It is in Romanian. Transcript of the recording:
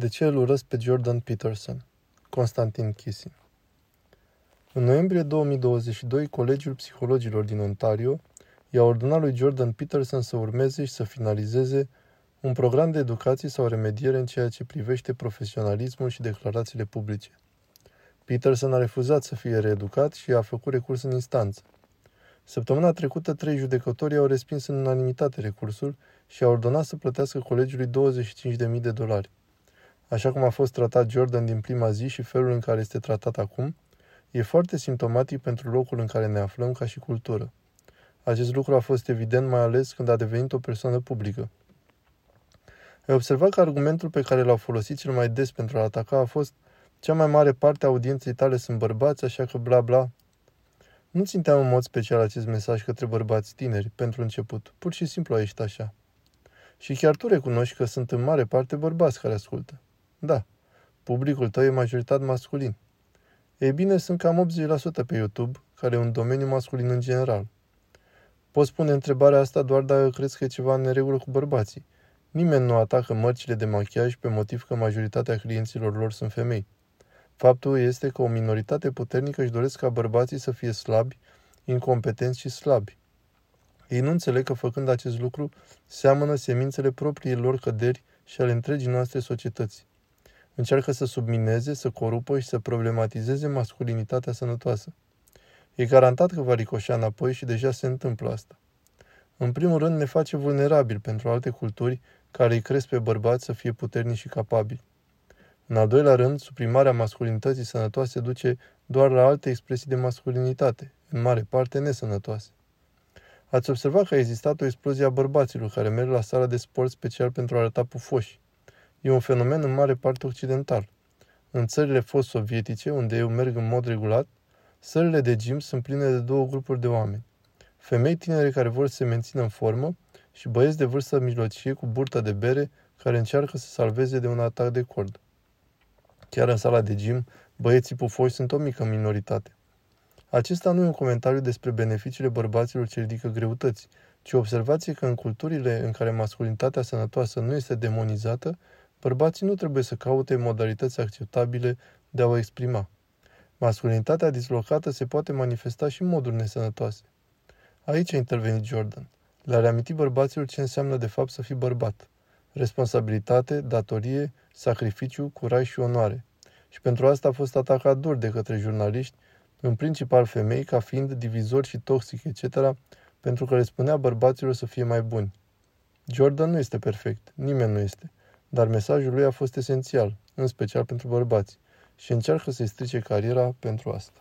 De ce îl urăsc pe Jordan Peterson? Constantin Kissin În noiembrie 2022, Colegiul Psihologilor din Ontario i-a ordonat lui Jordan Peterson să urmeze și să finalizeze un program de educație sau remediere în ceea ce privește profesionalismul și declarațiile publice. Peterson a refuzat să fie reeducat și a făcut recurs în instanță. Săptămâna trecută, trei judecători au respins în unanimitate recursul și au ordonat să plătească colegiului 25.000 de dolari. Așa cum a fost tratat Jordan din prima zi și felul în care este tratat acum, e foarte simptomatic pentru locul în care ne aflăm ca și cultură. Acest lucru a fost evident mai ales când a devenit o persoană publică. Ai observat că argumentul pe care l-au folosit cel mai des pentru a ataca a fost cea mai mare parte a audienței tale sunt bărbați, așa că bla bla. Nu ținteam în mod special acest mesaj către bărbați tineri, pentru început. Pur și simplu a ieșit așa. Și chiar tu recunoști că sunt în mare parte bărbați care ascultă. Da, publicul tău e majoritat masculin. Ei bine, sunt cam 80% pe YouTube, care e un domeniu masculin în general. Poți pune întrebarea asta doar dacă crezi că e ceva în neregulă cu bărbații. Nimeni nu atacă mărcile de machiaj pe motiv că majoritatea clienților lor sunt femei. Faptul este că o minoritate puternică își doresc ca bărbații să fie slabi, incompetenți și slabi. Ei nu înțeleg că făcând acest lucru seamănă semințele propriei lor căderi și ale întregii noastre societăți. Încearcă să submineze, să corupă și să problematizeze masculinitatea sănătoasă. E garantat că va ricoșa înapoi și deja se întâmplă asta. În primul rând ne face vulnerabil pentru alte culturi care îi cresc pe bărbați să fie puternici și capabili. În al doilea rând, suprimarea masculinității sănătoase duce doar la alte expresii de masculinitate, în mare parte nesănătoase. Ați observat că a existat o explozie a bărbaților care merg la sala de sport special pentru a arăta pufoși. E un fenomen în mare parte occidental. În țările fost sovietice, unde eu merg în mod regulat, sălile de gym sunt pline de două grupuri de oameni. Femei tinere care vor să se mențină în formă și băieți de vârstă mijlocie cu burta de bere care încearcă să salveze de un atac de cord. Chiar în sala de gym, băieții pufoși sunt o mică minoritate. Acesta nu e un comentariu despre beneficiile bărbaților ce ridică greutăți, ci o observație că în culturile în care masculinitatea sănătoasă nu este demonizată, bărbații nu trebuie să caute modalități acceptabile de a o exprima. Masculinitatea dislocată se poate manifesta și în moduri nesănătoase. Aici a intervenit Jordan. Le-a reamintit bărbaților ce înseamnă de fapt să fii bărbat. Responsabilitate, datorie, sacrificiu, curaj și onoare. Și pentru asta a fost atacat dur de către jurnaliști, în principal femei, ca fiind divizor și toxic, etc., pentru că le spunea bărbaților să fie mai buni. Jordan nu este perfect, nimeni nu este, dar mesajul lui a fost esențial, în special pentru bărbați, și încearcă să-i strice cariera pentru asta.